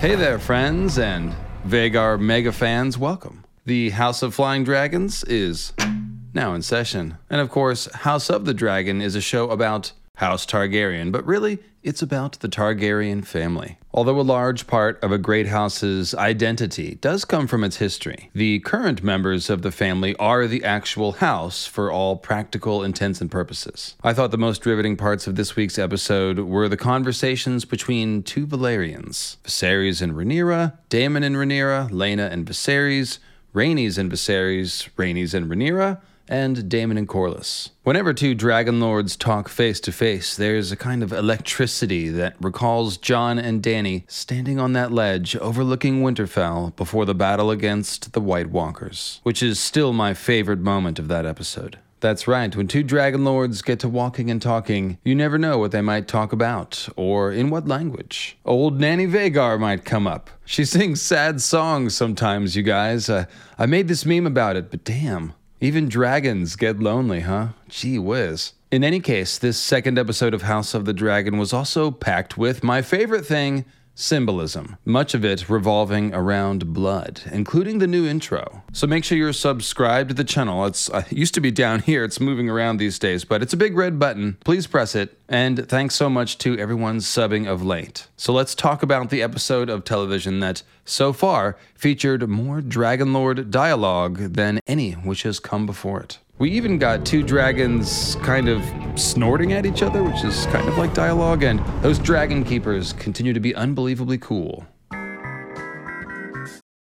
Hey there, friends and Vhagar mega fans, welcome. The House of Flying Dragons is now in session. And of course, House of the Dragon is a show about House Targaryen, but really, it's about the Targaryen family. Although a large part of a great house's identity does come from its history, the current members of the family are the actual house for all practical intents and purposes. I thought the most riveting parts of this week's episode were the conversations between two Valyrians Viserys and Rhaenyra, Daemon and Rhaenyra, Laena and Viserys, Rhaenys and Viserys, Rhaenys and Rhaenyra, and Daemon and Corlys. Whenever two dragon lords talk face to face, there's a kind of electricity that recalls Jon and Dany standing on that ledge overlooking Winterfell before the battle against the White Walkers, which is still my favorite moment of that episode. That's right, when two dragon lords get to walking and talking, you never know what they might talk about, or in what language. Old Nanny Vhagar might come up. She sings sad songs sometimes, you guys. Uh, I made this meme about it, but damn, even dragons get lonely, huh? Gee whiz. In any case, this second episode of House of the Dragon was also packed with my favorite thing symbolism, much of it revolving around blood, including the new intro. So make sure you're subscribed to the channel. It's uh, it used to be down here, it's moving around these days, but it's a big red button. Please press it. And thanks so much to everyone subbing of late. So let's talk about the episode of television that so far featured more Dragonlord dialogue than any which has come before it. We even got two dragons kind of snorting at each other, which is kind of like dialogue, and those dragon keepers continue to be unbelievably cool.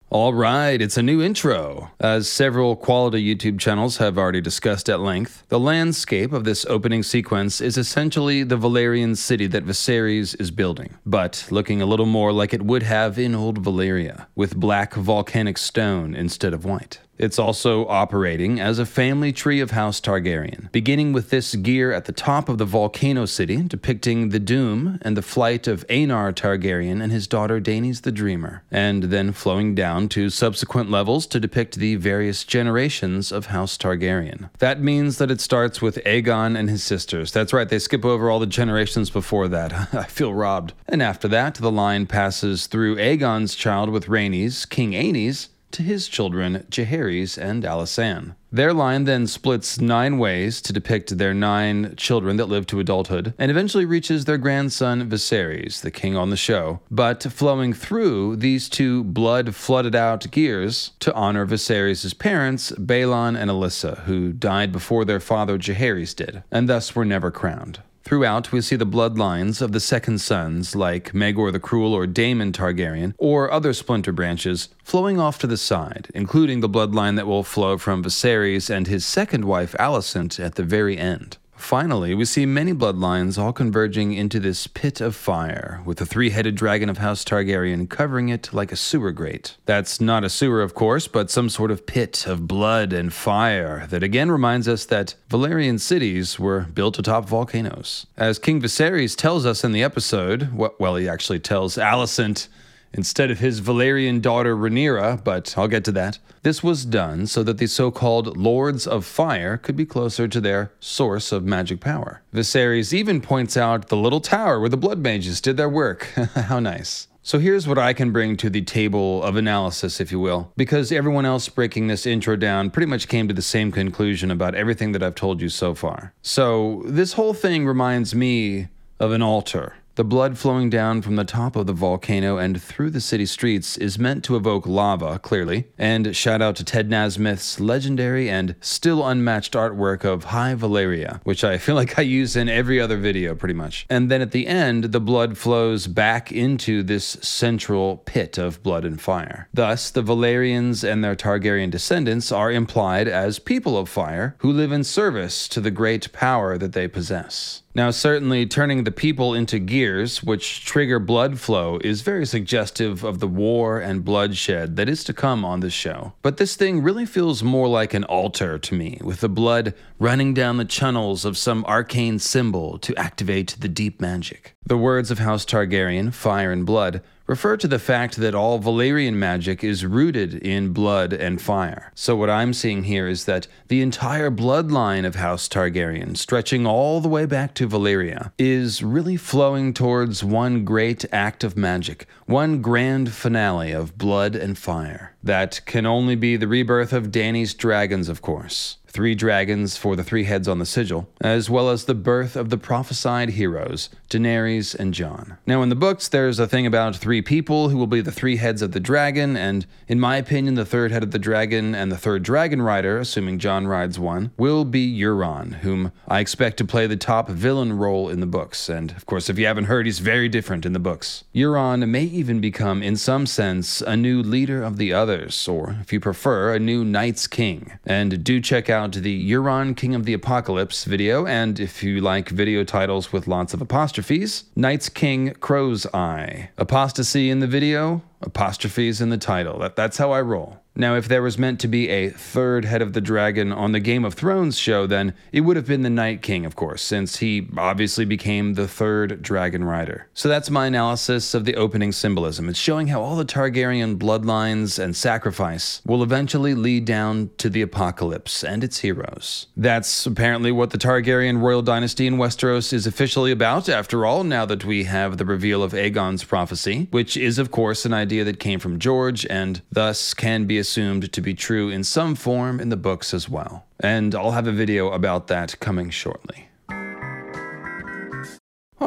All right, it's a new intro. As several quality YouTube channels have already discussed at length, the landscape of this opening sequence is essentially the Valyrian city that Viserys is building, but looking a little more like it would have in old Valyria, with black volcanic stone instead of white. It's also operating as a family tree of House Targaryen, beginning with this gear at the top of the volcano city, depicting the doom and the flight of Aenar Targaryen and his daughter Daenys the Dreamer, and then flowing down to subsequent levels to depict the various generations of House Targaryen. That means that it starts with Aegon and his sisters. That's right, they skip over all the generations before that. I feel robbed. And after that, the line passes through Aegon's child with Rhaenys, King Aenys, to his children, Jaehaerys and Alysanne. Their line then splits nine ways to depict their nine children that live to adulthood, and eventually reaches their grandson Viserys, the king on the show, but flowing through these two blood flooded out gears to honor Viserys' parents, Baelon and Alyssa, who died before their father Jaehaerys did, and thus were never crowned. Throughout, we see the bloodlines of the second sons, like Maegor the Cruel or Daemon Targaryen, or other splinter branches, flowing off to the side, including the bloodline that will flow from Viserys and his second wife Alicent at the very end. Finally, we see many bloodlines all converging into this pit of fire, with the three headed dragon of House Targaryen covering it like a sewer grate. That's not a sewer, of course, but some sort of pit of blood and fire that again reminds us that Valyrian cities were built atop volcanoes. As King Viserys tells us in the episode, well, he actually tells Alicent instead of his Valyrian daughter Rhaenyra, but I'll get to that. This was done so that the so called Lords of Fire could be closer to their source of magic power. Viserys even points out the little tower where the Blood Mages did their work. How nice. So here's what I can bring to the table of analysis, if you will, because everyone else breaking this intro down pretty much came to the same conclusion about everything that I've told you so far. So this whole thing reminds me of an altar. The blood flowing down from the top of the volcano and through the city streets is meant to evoke lava, clearly. And shout out to Ted Nasmith's legendary and still unmatched artwork of High Valyria, which I feel like I use in every other video pretty much. And then at the end, the blood flows back into this central pit of blood and fire. Thus, the Valyrians and their Targaryen descendants are implied as people of fire who live in service to the great power that they possess. Now, certainly turning the people into gears, which trigger blood flow, is very suggestive of the war and bloodshed that is to come on this show. But this thing really feels more like an altar to me, with the blood running down the channels of some arcane symbol to activate the deep magic. The words of House Targaryen, fire and blood, refer to the fact that all Valyrian magic is rooted in blood and fire. So, what I'm seeing here is that the entire bloodline of House Targaryen, stretching all the way back to Valyria, is really flowing towards one great act of magic, one grand finale of blood and fire. That can only be the rebirth of Dany's dragons, of course three dragons for the three heads on the sigil, as well as the birth of the prophesied heroes, Daenerys and Jon. Now, in the books, there's a thing about three people who will be the three heads of the dragon, and in my opinion, the third head of the dragon and the third dragon rider, assuming Jon rides one, will be Euron, whom I expect to play the top villain role in the books. And of course, if you haven't heard, he's very different in the books. Euron may even become, in some sense, a new leader of the others, or if you prefer, a new Night's King. And do check out out the Euron King of the Apocalypse video, and if you like video titles with lots of apostrophes, Night's King Crow's Eye. Apostasy in the video, apostrophes in the title. That, that's how I roll. Now, if there was meant to be a third head of the dragon on the Game of Thrones show, then it would have been the Night King, of course, since he obviously became the third dragon rider. So that's my analysis of the opening symbolism. It's showing how all the Targaryen bloodlines and sacrifice will eventually lead down to the apocalypse and its heroes. That's apparently what the Targaryen royal dynasty in Westeros is officially about, after all, now that we have the reveal of Aegon's prophecy, which is, of course, an idea that came from George and thus can be assumed to be true in some form in the books as well. And I'll have a video about that coming shortly.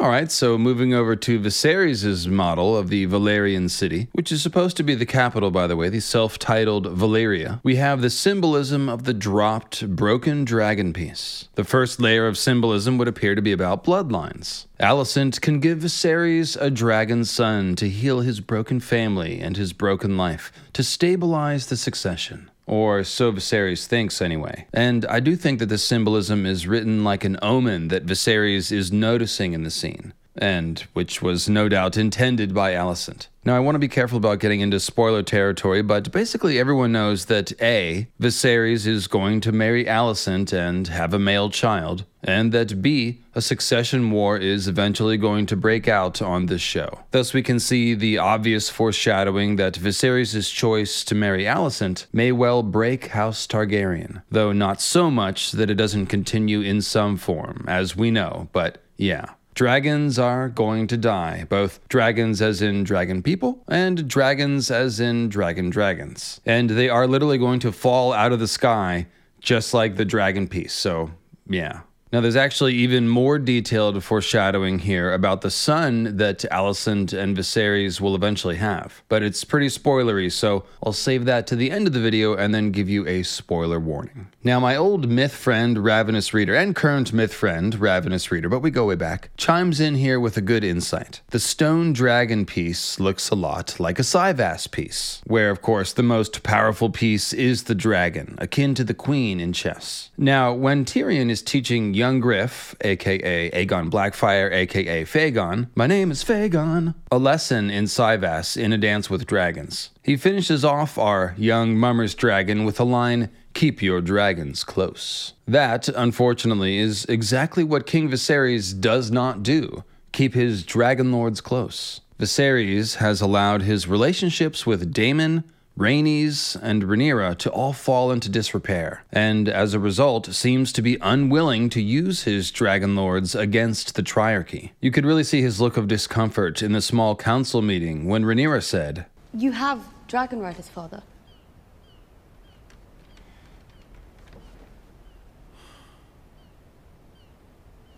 All right, so moving over to Viserys' model of the Valyrian city, which is supposed to be the capital, by the way, the self titled Valyria, we have the symbolism of the dropped, broken dragon piece. The first layer of symbolism would appear to be about bloodlines. Alicent can give Viserys a dragon son to heal his broken family and his broken life, to stabilize the succession. Or so Viserys thinks, anyway. And I do think that the symbolism is written like an omen that Viserys is noticing in the scene, and which was no doubt intended by Alicent. Now, I want to be careful about getting into spoiler territory, but basically everyone knows that A, Viserys is going to marry Alicent and have a male child, and that B, a succession war is eventually going to break out on this show. Thus, we can see the obvious foreshadowing that Viserys' choice to marry Alicent may well break House Targaryen, though not so much that it doesn't continue in some form, as we know, but yeah. Dragons are going to die, both dragons as in dragon people and dragons as in dragon dragons. And they are literally going to fall out of the sky just like the dragon piece. So, yeah. Now, there's actually even more detailed foreshadowing here about the son that Alicent and Viserys will eventually have, but it's pretty spoilery, so I'll save that to the end of the video and then give you a spoiler warning. Now, my old myth friend, Ravenous Reader, and current myth friend, Ravenous Reader, but we go way back, chimes in here with a good insight. The stone dragon piece looks a lot like a Cyvasse piece, where, of course, the most powerful piece is the dragon, akin to the queen in chess. Now, when Tyrion is teaching young Griff, aka Aegon Blackfyre, aka Fagon, my name is Fagon, a lesson in Cyvasse in A Dance with Dragons. He finishes off our young Mummer's dragon with a line, Keep your dragons close. That, unfortunately, is exactly what King Viserys does not do keep his dragon lords close. Viserys has allowed his relationships with Daemon, Rhaenys and Rhaenyra to all fall into disrepair, and as a result seems to be unwilling to use his dragon lords against the Triarchy. You could really see his look of discomfort in the small council meeting when Rhaenyra said, You have dragon riders, father.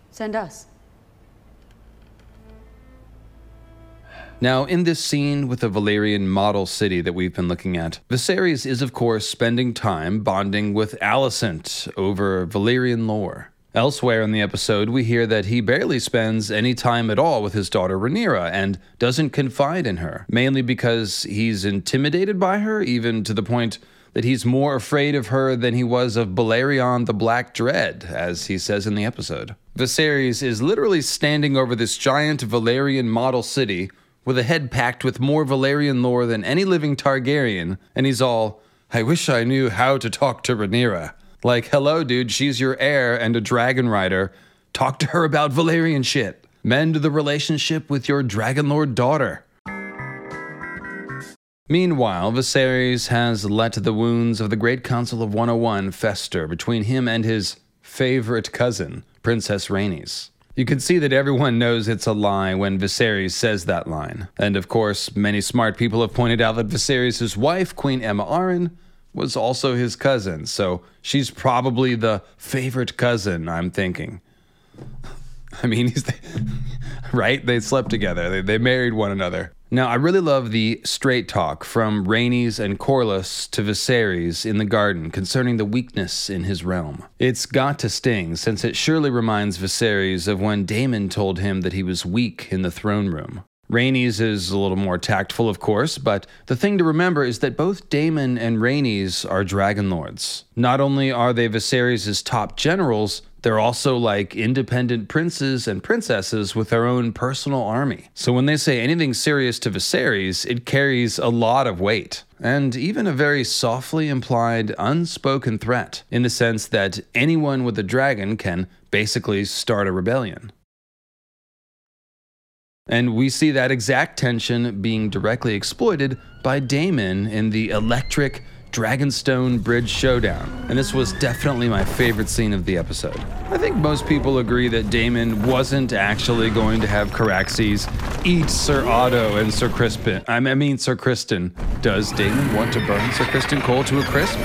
Send us. Now, in this scene with the Valyrian model city that we've been looking at, Viserys is, of course, spending time bonding with Alicent over Valyrian lore. Elsewhere in the episode, we hear that he barely spends any time at all with his daughter Rhaenyra and doesn't confide in her, mainly because he's intimidated by her, even to the point that he's more afraid of her than he was of Balerion the Black Dread, as he says in the episode. Viserys is literally standing over this giant Valyrian model city with a head packed with more Valyrian lore than any living Targaryen, and he's all, I wish I knew how to talk to Rhaenyra. Like, hello, dude, she's your heir and a dragon rider. Talk to her about Valyrian shit. Mend the relationship with your Dragon Lord daughter. Meanwhile, Viserys has let the wounds of the Great Council of 101 fester between him and his favorite cousin, Princess Rhaenys. You can see that everyone knows it's a lie when Viserys says that line. And of course, many smart people have pointed out that Viserys' wife, Queen Aemma Arryn, was also his cousin, so she's probably the favorite cousin, I'm thinking. I mean, he's the, right? They slept together. They, they married one another. Now, I really love the straight talk from Rhaenys and Corlys to Viserys in the garden concerning the weakness in his realm. It's got to sting, since it surely reminds Viserys of when Daemon told him that he was weak in the throne room. Rhaenys is a little more tactful, of course, but the thing to remember is that both Daemon and Rhaenys are dragon lords. Not only are they Viserys' top generals, they're also like independent princes and princesses with their own personal army. So when they say anything serious to Viserys, it carries a lot of weight. And even a very softly implied, unspoken threat, in the sense that anyone with a dragon can basically start a rebellion. And we see that exact tension being directly exploited by Daemon in the electric Dragonstone Bridge Showdown. And this was definitely my favorite scene of the episode. I think most people agree that Daemon wasn't actually going to have Caraxes eat Sir Otto and Sir Crispin. I mean, Sir Criston. Does Daemon want to burn Sir Criston Cole to a crisp?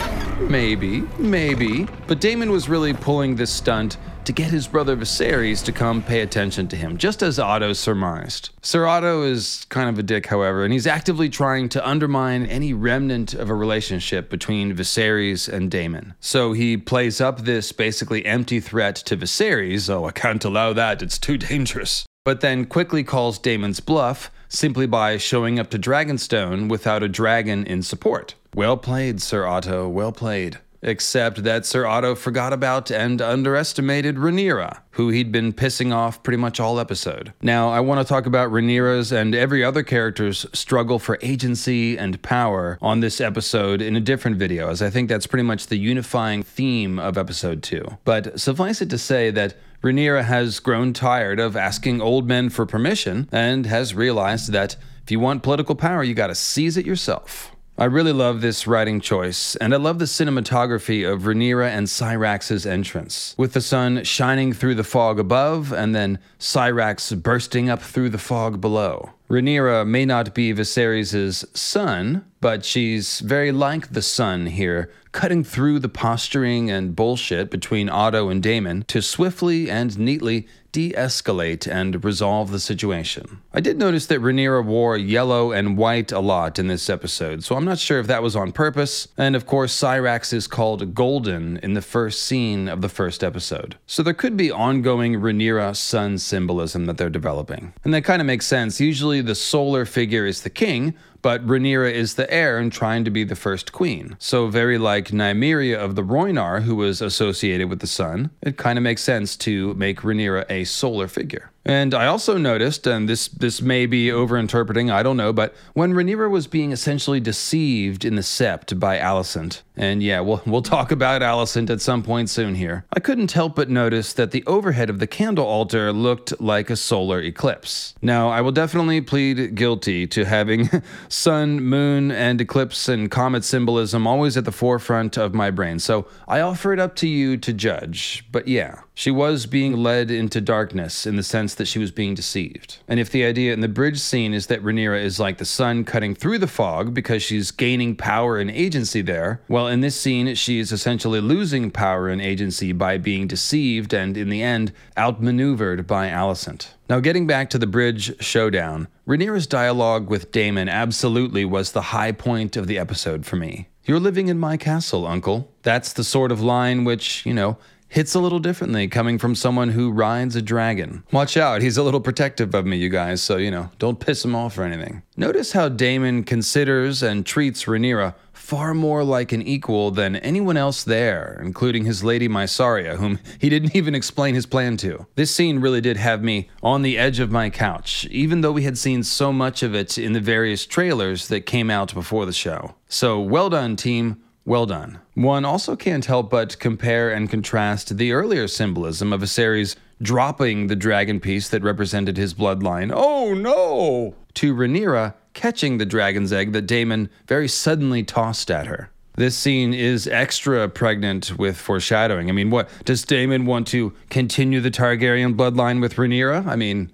Maybe, maybe. But Daemon was really pulling this stunt to get his brother Viserys to come pay attention to him, just as Otto surmised. Sir Otto is kind of a dick, however, and he's actively trying to undermine any remnant of a relationship between Viserys and Daemon. So he plays up this basically empty threat to Viserys oh, I can't allow that, it's too dangerous. But then quickly calls Daemon's bluff simply by showing up to Dragonstone without a dragon in support. Well played, Sir Otto, well played except that Sir Otto forgot about and underestimated Rhaenyra, who he'd been pissing off pretty much all episode. Now, I want to talk about Rhaenyra's and every other character's struggle for agency and power on this episode in a different video, as I think that's pretty much the unifying theme of episode 2. But suffice it to say that Rhaenyra has grown tired of asking old men for permission and has realized that if you want political power, you gotta seize it yourself. I really love this writing choice, and I love the cinematography of Rhaenyra and Syrax's entrance, with the sun shining through the fog above and then Syrax bursting up through the fog below. Rhaenyra may not be Viserys' son, but she's very like the sun here, cutting through the posturing and bullshit between Otto and Daemon to swiftly and neatly de escalate and resolve the situation. I did notice that Rhaenyra wore yellow and white a lot in this episode, so I'm not sure if that was on purpose. And of course, Syrax is called Golden in the first scene of the first episode. So there could be ongoing Rhaenyra sun symbolism that they're developing. And that kind of makes sense. Usually the solar figure is the king, but Rhaenyra is the heir and trying to be the first queen. So, very like Nymeria of the Rhoynar, who was associated with the sun, it kind of makes sense to make Rhaenyra a solar figure. And I also noticed, and this this may be overinterpreting, I don't know, but when Rhaenyra was being essentially deceived in the sept by Alicent, and yeah, we'll we'll talk about Alicent at some point soon here. I couldn't help but notice that the overhead of the candle altar looked like a solar eclipse. Now, I will definitely plead guilty to having sun, moon, and eclipse and comet symbolism always at the forefront of my brain. So I offer it up to you to judge. But yeah, she was being led into darkness in the sense that she was being deceived. And if the idea in the bridge scene is that Rhaenyra is like the sun cutting through the fog because she's gaining power and agency there, well, in this scene, she is essentially losing power and agency by being deceived and, in the end, outmaneuvered by Alicent. Now, getting back to the bridge showdown, Rhaenyra's dialogue with Daemon absolutely was the high point of the episode for me. You're living in my castle, uncle. That's the sort of line which, you know, hits a little differently coming from someone who rides a dragon. Watch out, he's a little protective of me, you guys, so, you know, don't piss him off or anything. Notice how Daemon considers and treats Rhaenyra far more like an equal than anyone else there, including his lady Mysaria, whom he didn't even explain his plan to. This scene really did have me on the edge of my couch, even though we had seen so much of it in the various trailers that came out before the show. So, well done, team. Well done. One also can't help but compare and contrast the earlier symbolism of Viserys dropping the dragon piece that represented his bloodline. Oh no! to Rhaenyra catching the dragon's egg that Daemon very suddenly tossed at her. This scene is extra pregnant with foreshadowing. I mean, what does Daemon want to continue the Targaryen bloodline with Rhaenyra? I mean,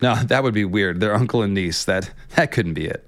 no, that would be weird. They're uncle and niece. That that couldn't be it.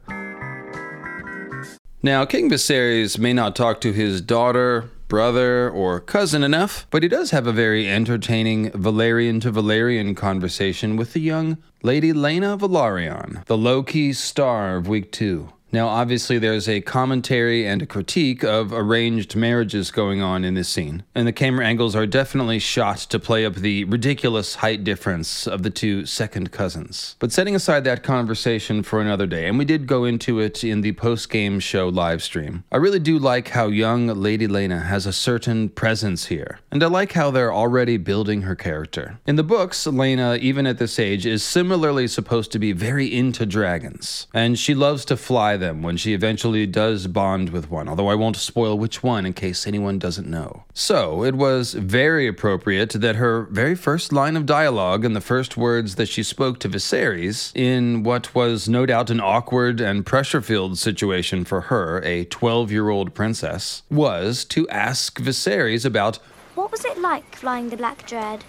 Now, King Viserys may not talk to his daughter, brother, or cousin enough, but he does have a very entertaining Valyrian to Valyrian conversation with the young Lady Laena Velaryon, the low key star of week two. Now, obviously, there's a commentary and a critique of arranged marriages going on in this scene, and the camera angles are definitely shot to play up the ridiculous height difference of the two second cousins. But setting aside that conversation for another day, and we did go into it in the post game show live stream, I really do like how young Lady Laena has a certain presence here, and I like how they're already building her character. In the books, Laena, even at this age, is similarly supposed to be very into dragons, and she loves to fly them when she eventually does bond with one, although I won't spoil which one in case anyone doesn't know. So, it was very appropriate that her very first line of dialogue and the first words that she spoke to Viserys, in what was no doubt an awkward and pressure filled situation for her, a 12 year old princess, was to ask Viserys about What was it like flying the Black Dread?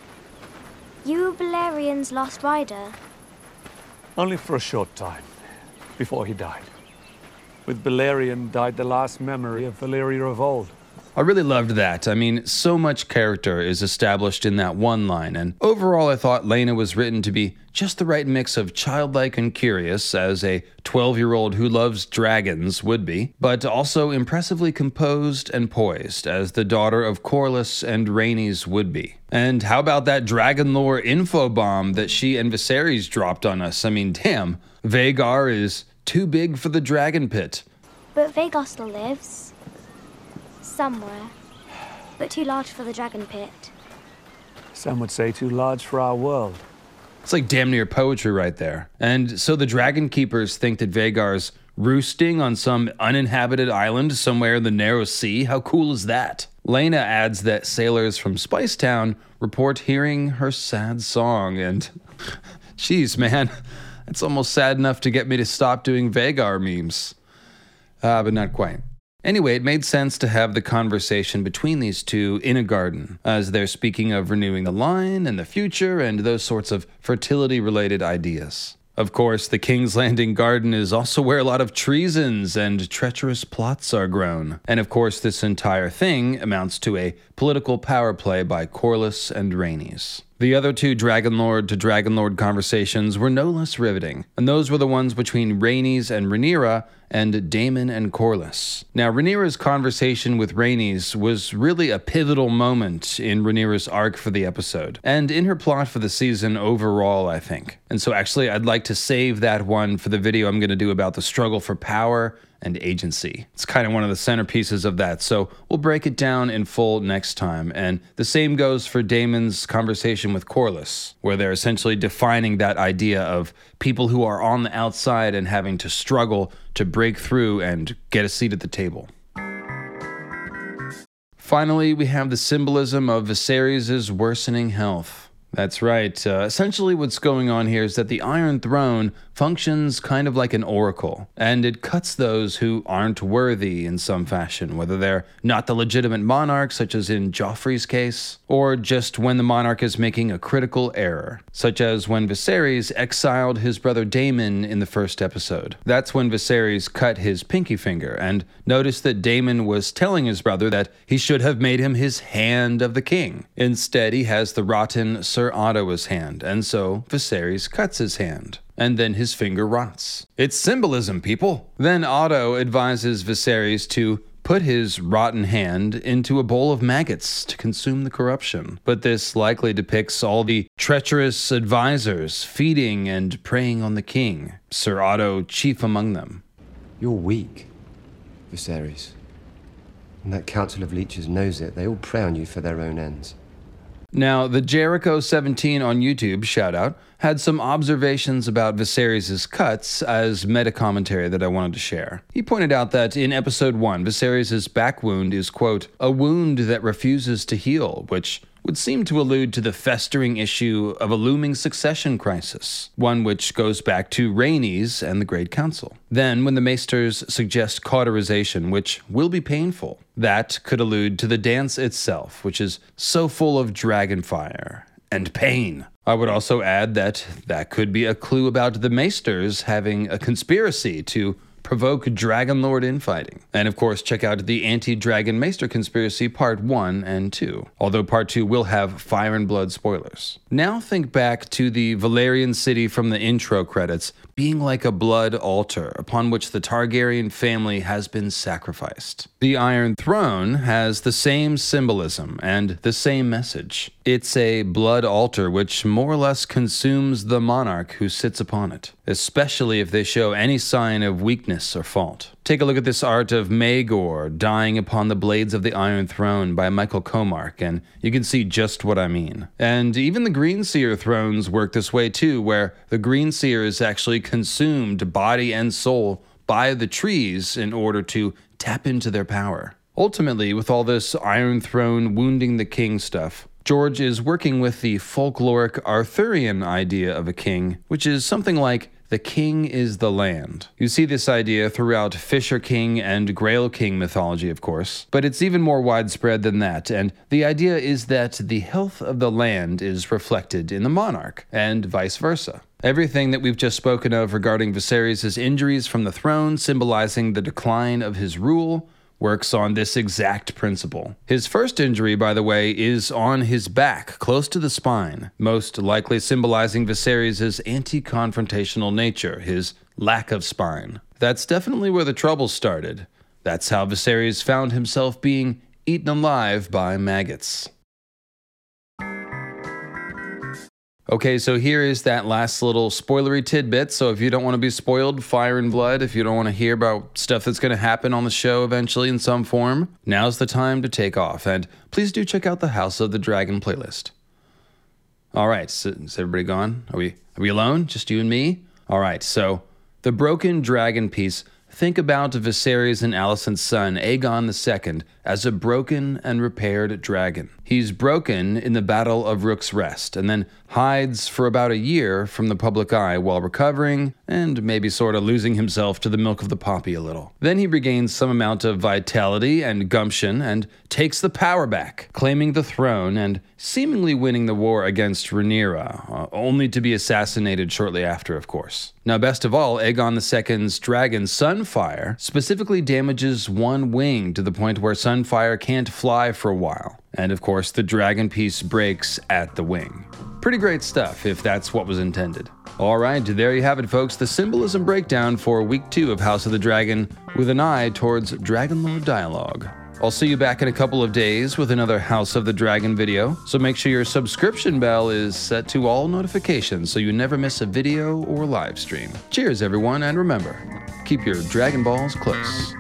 You were Balerion's last rider. Only for a short time, before he died. With Balerion died the last memory of Valyria of old. I really loved that. I mean, so much character is established in that one line, and overall, I thought Laena was written to be just the right mix of childlike and curious, as a 12 year old who loves dragons would be, but also impressively composed and poised, as the daughter of Corlys and Rhaenys would be. And how about that dragon lore info bomb that she and Viserys dropped on us? I mean, damn, Vhagar is too big for the dragon pit. But Vhagar still lives. Somewhere. But too large for the dragon pit. Some would say too large for our world. It's like damn near poetry right there. And so the dragon keepers think that Vhagar's roosting on some uninhabited island somewhere in the narrow sea. How cool is that? Laena adds that sailors from Spicetown report hearing her sad song, and jeez, man, it's almost sad enough to get me to stop doing Vhagar memes. Uh, but not quite. Anyway, it made sense to have the conversation between these two in a garden, as they're speaking of renewing the line and the future and those sorts of fertility related ideas. Of course, the King's Landing garden is also where a lot of treasons and treacherous plots are grown. And of course, this entire thing amounts to a political power play by Corlys and Rhaenys. The other two Dragon Lord to Dragon Lord conversations were no less riveting, and those were the ones between Rhaenys and Rhaenyra and Daemon and Corlys. Now, Rhaenyra's conversation with Rhaenys was really a pivotal moment in Rhaenyra's arc for the episode, and in her plot for the season overall, I think. And so, actually, I'd like to save that one for the video I'm going to do about the struggle for power and agency. It's kind of one of the centerpieces of that. So we'll break it down in full next time. And the same goes for Daemon's conversation with Corlys, where they're essentially defining that idea of people who are on the outside and having to struggle to break through and get a seat at the table. Finally, we have the symbolism of Viserys' worsening health. That's right. Uh, essentially, what's going on here is that the Iron Throne functions kind of like an oracle, and it cuts those who aren't worthy in some fashion, whether they're not the legitimate monarch, such as in Joffrey's case, or just when the monarch is making a critical error, such as when Viserys exiled his brother Daemon in the first episode. That's when Viserys cut his pinky finger, and noticed that Daemon was telling his brother that he should have made him his hand of the king. Instead, he has the rotten Sir Otto's hand, and so Viserys cuts his hand. And then his finger rots. It's symbolism, people. Then Otto advises Viserys to put his rotten hand into a bowl of maggots to consume the corruption. But this likely depicts all the treacherous advisors feeding and preying on the king, Sir Otto chief among them. You're weak, Viserys. And that council of leeches knows it. They all prey on you for their own ends. Now, the Jericho17 on YouTube, shout out, had some observations about Viserys' cuts as meta commentary that I wanted to share. He pointed out that in episode 1, Viserys' back wound is, quote, a wound that refuses to heal, which would seem to allude to the festering issue of a looming succession crisis, one which goes back to Rhaenys and the Great Council. Then, when the Maesters suggest cauterization, which will be painful, that could allude to the dance itself, which is so full of dragon fire and pain. I would also add that that could be a clue about the Maesters having a conspiracy to provoke Dragon Lord infighting. And of course, check out the Anti Dragon Maester Conspiracy Part 1 and 2, although Part 2 will have fire and blood spoilers. Now think back to the Valyrian city from the intro credits being like a blood altar upon which the Targaryen family has been sacrificed. The Iron Throne has the same symbolism and the same message. It's a blood altar which more or less consumes the monarch who sits upon it, especially if they show any sign of weakness or fault. Take a look at this art of Maegor dying upon the blades of the Iron Throne by Michael Komarck, and you can see just what I mean. And even the Greenseer thrones work this way too, where the Greenseer is actually consumed body and soul by the trees in order to tap into their power. Ultimately, with all this Iron Throne wounding the king stuff, George is working with the folkloric Arthurian idea of a king, which is something like the king is the land. You see this idea throughout Fisher King and Grail King mythology, of course, but it's even more widespread than that, and the idea is that the health of the land is reflected in the monarch, and vice versa. Everything that we've just spoken of regarding Viserys' injuries from the throne, symbolizing the decline of his rule, works on this exact principle. His first injury, by the way, is on his back, close to the spine, most likely symbolizing Viserys' anti confrontational nature, his lack of spine. That's definitely where the trouble started. That's how Viserys found himself being eaten alive by maggots. Okay, so here is that last little spoilery tidbit. So if you don't want to be spoiled, fire and blood, if you don't want to hear about stuff that's going to happen on the show eventually in some form, now's the time to take off. And please do check out the House of the Dragon playlist. All right, so is everybody gone? Are we are we alone? Just you and me? All right, so the broken dragon piece. Think about Viserys and Alicent's son, Aegon II, as a broken and repaired dragon. He's broken in the Battle of Rook's Rest and then hides for about a year from the public eye while recovering and maybe sort of losing himself to the milk of the poppy a little. Then he regains some amount of vitality and gumption and takes the power back, claiming the throne and seemingly winning the war against Rhaenyra, uh, only to be assassinated shortly after, of course. Now, best of all, Aegon II's dragon Sunfyre specifically damages one wing to the point where Sunfyre can't fly for a while. And of course, the dragon piece breaks at the wing. Pretty great stuff, if that's what was intended. Alright, there you have it, folks. The symbolism breakdown for week two of House of the Dragon, with an eye towards dragon Dragonlord dialogue. I'll see you back in a couple of days with another House of the Dragon video, so make sure your subscription bell is set to all notifications so you never miss a video or live stream. Cheers, everyone, and remember keep your Dragon Balls close.